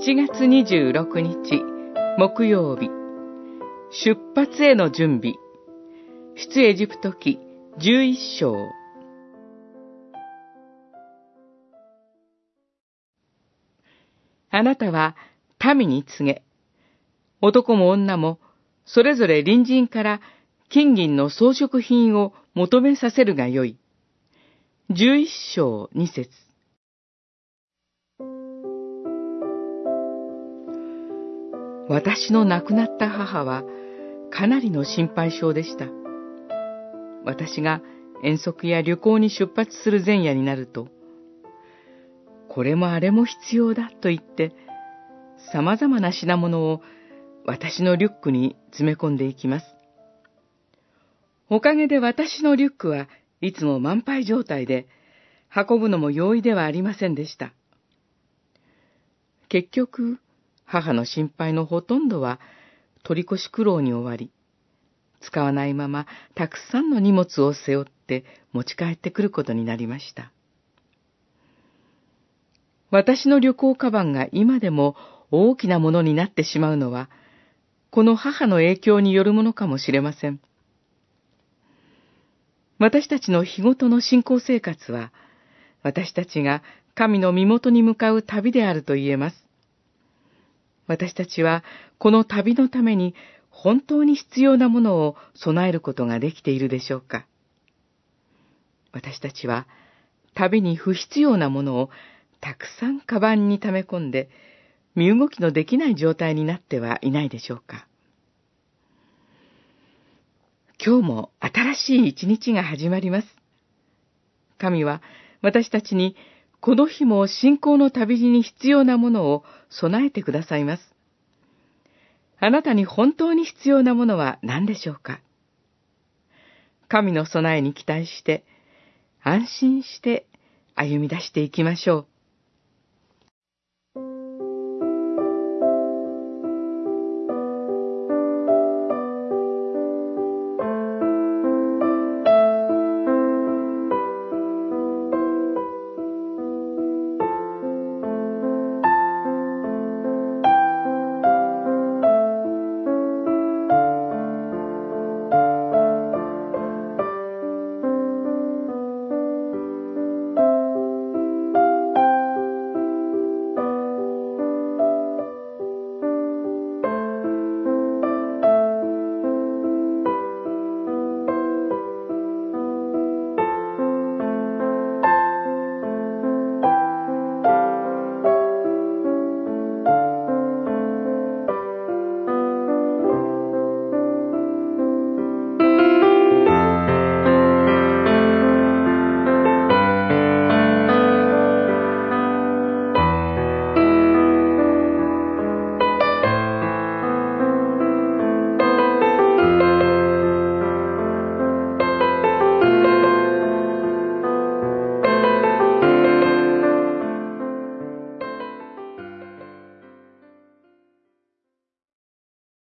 7月26日木曜日。出発への準備。出エジプト記11章。あなたは民に告げ、男も女もそれぞれ隣人から金銀の装飾品を求めさせるがよい。11章2節。私の亡くなった母はかなりの心配性でした。私が遠足や旅行に出発する前夜になると、これもあれも必要だと言って、様々な品物を私のリュックに詰め込んでいきます。おかげで私のリュックはいつも満杯状態で、運ぶのも容易ではありませんでした。結局、母の心配のほとんどは取り越し苦労に終わり、使わないままたくさんの荷物を背負って持ち帰ってくることになりました。私の旅行カバンが今でも大きなものになってしまうのは、この母の影響によるものかもしれません。私たちの日ごとの信仰生活は、私たちが神の身元に向かう旅であると言えます。私たちはこの旅のために本当に必要なものを備えることができているでしょうか？私たちは旅に不必要なものをたくさんカバンに溜め込んで身動きのできない状態になってはいないでしょうか？今日も新しい一日が始まります。神は私たちにこの日も信仰の旅路に必要なものを備えてくださいます。あなたに本当に必要なものは何でしょうか？神の備えに期待して、安心して歩み出していきましょう。